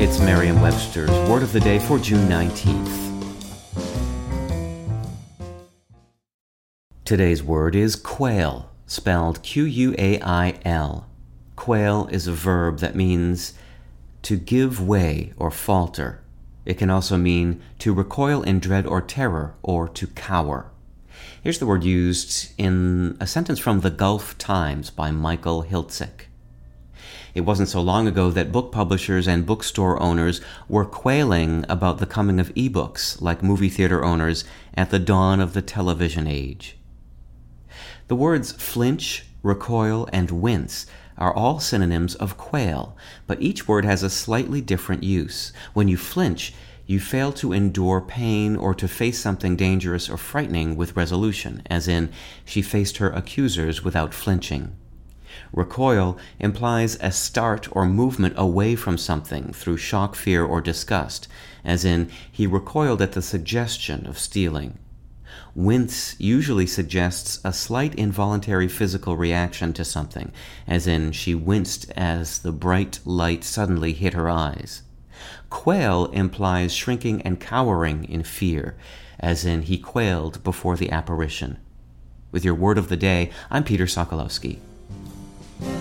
It's Merriam-Webster's Word of the Day for June 19th. Today's word is quail, spelled Q-U-A-I-L. Quail is a verb that means to give way or falter. It can also mean to recoil in dread or terror or to cower. Here's the word used in a sentence from the Gulf Times by Michael Hiltzik. It wasn't so long ago that book publishers and bookstore owners were quailing about the coming of ebooks, like movie theater owners at the dawn of the television age. The words flinch, recoil, and wince are all synonyms of quail, but each word has a slightly different use. When you flinch, you fail to endure pain or to face something dangerous or frightening with resolution, as in, she faced her accusers without flinching. Recoil implies a start or movement away from something through shock, fear, or disgust, as in, he recoiled at the suggestion of stealing. Wince usually suggests a slight involuntary physical reaction to something, as in she winced as the bright light suddenly hit her eyes. Quail implies shrinking and cowering in fear, as in he quailed before the apparition. With your word of the day, I'm Peter Sokolowski.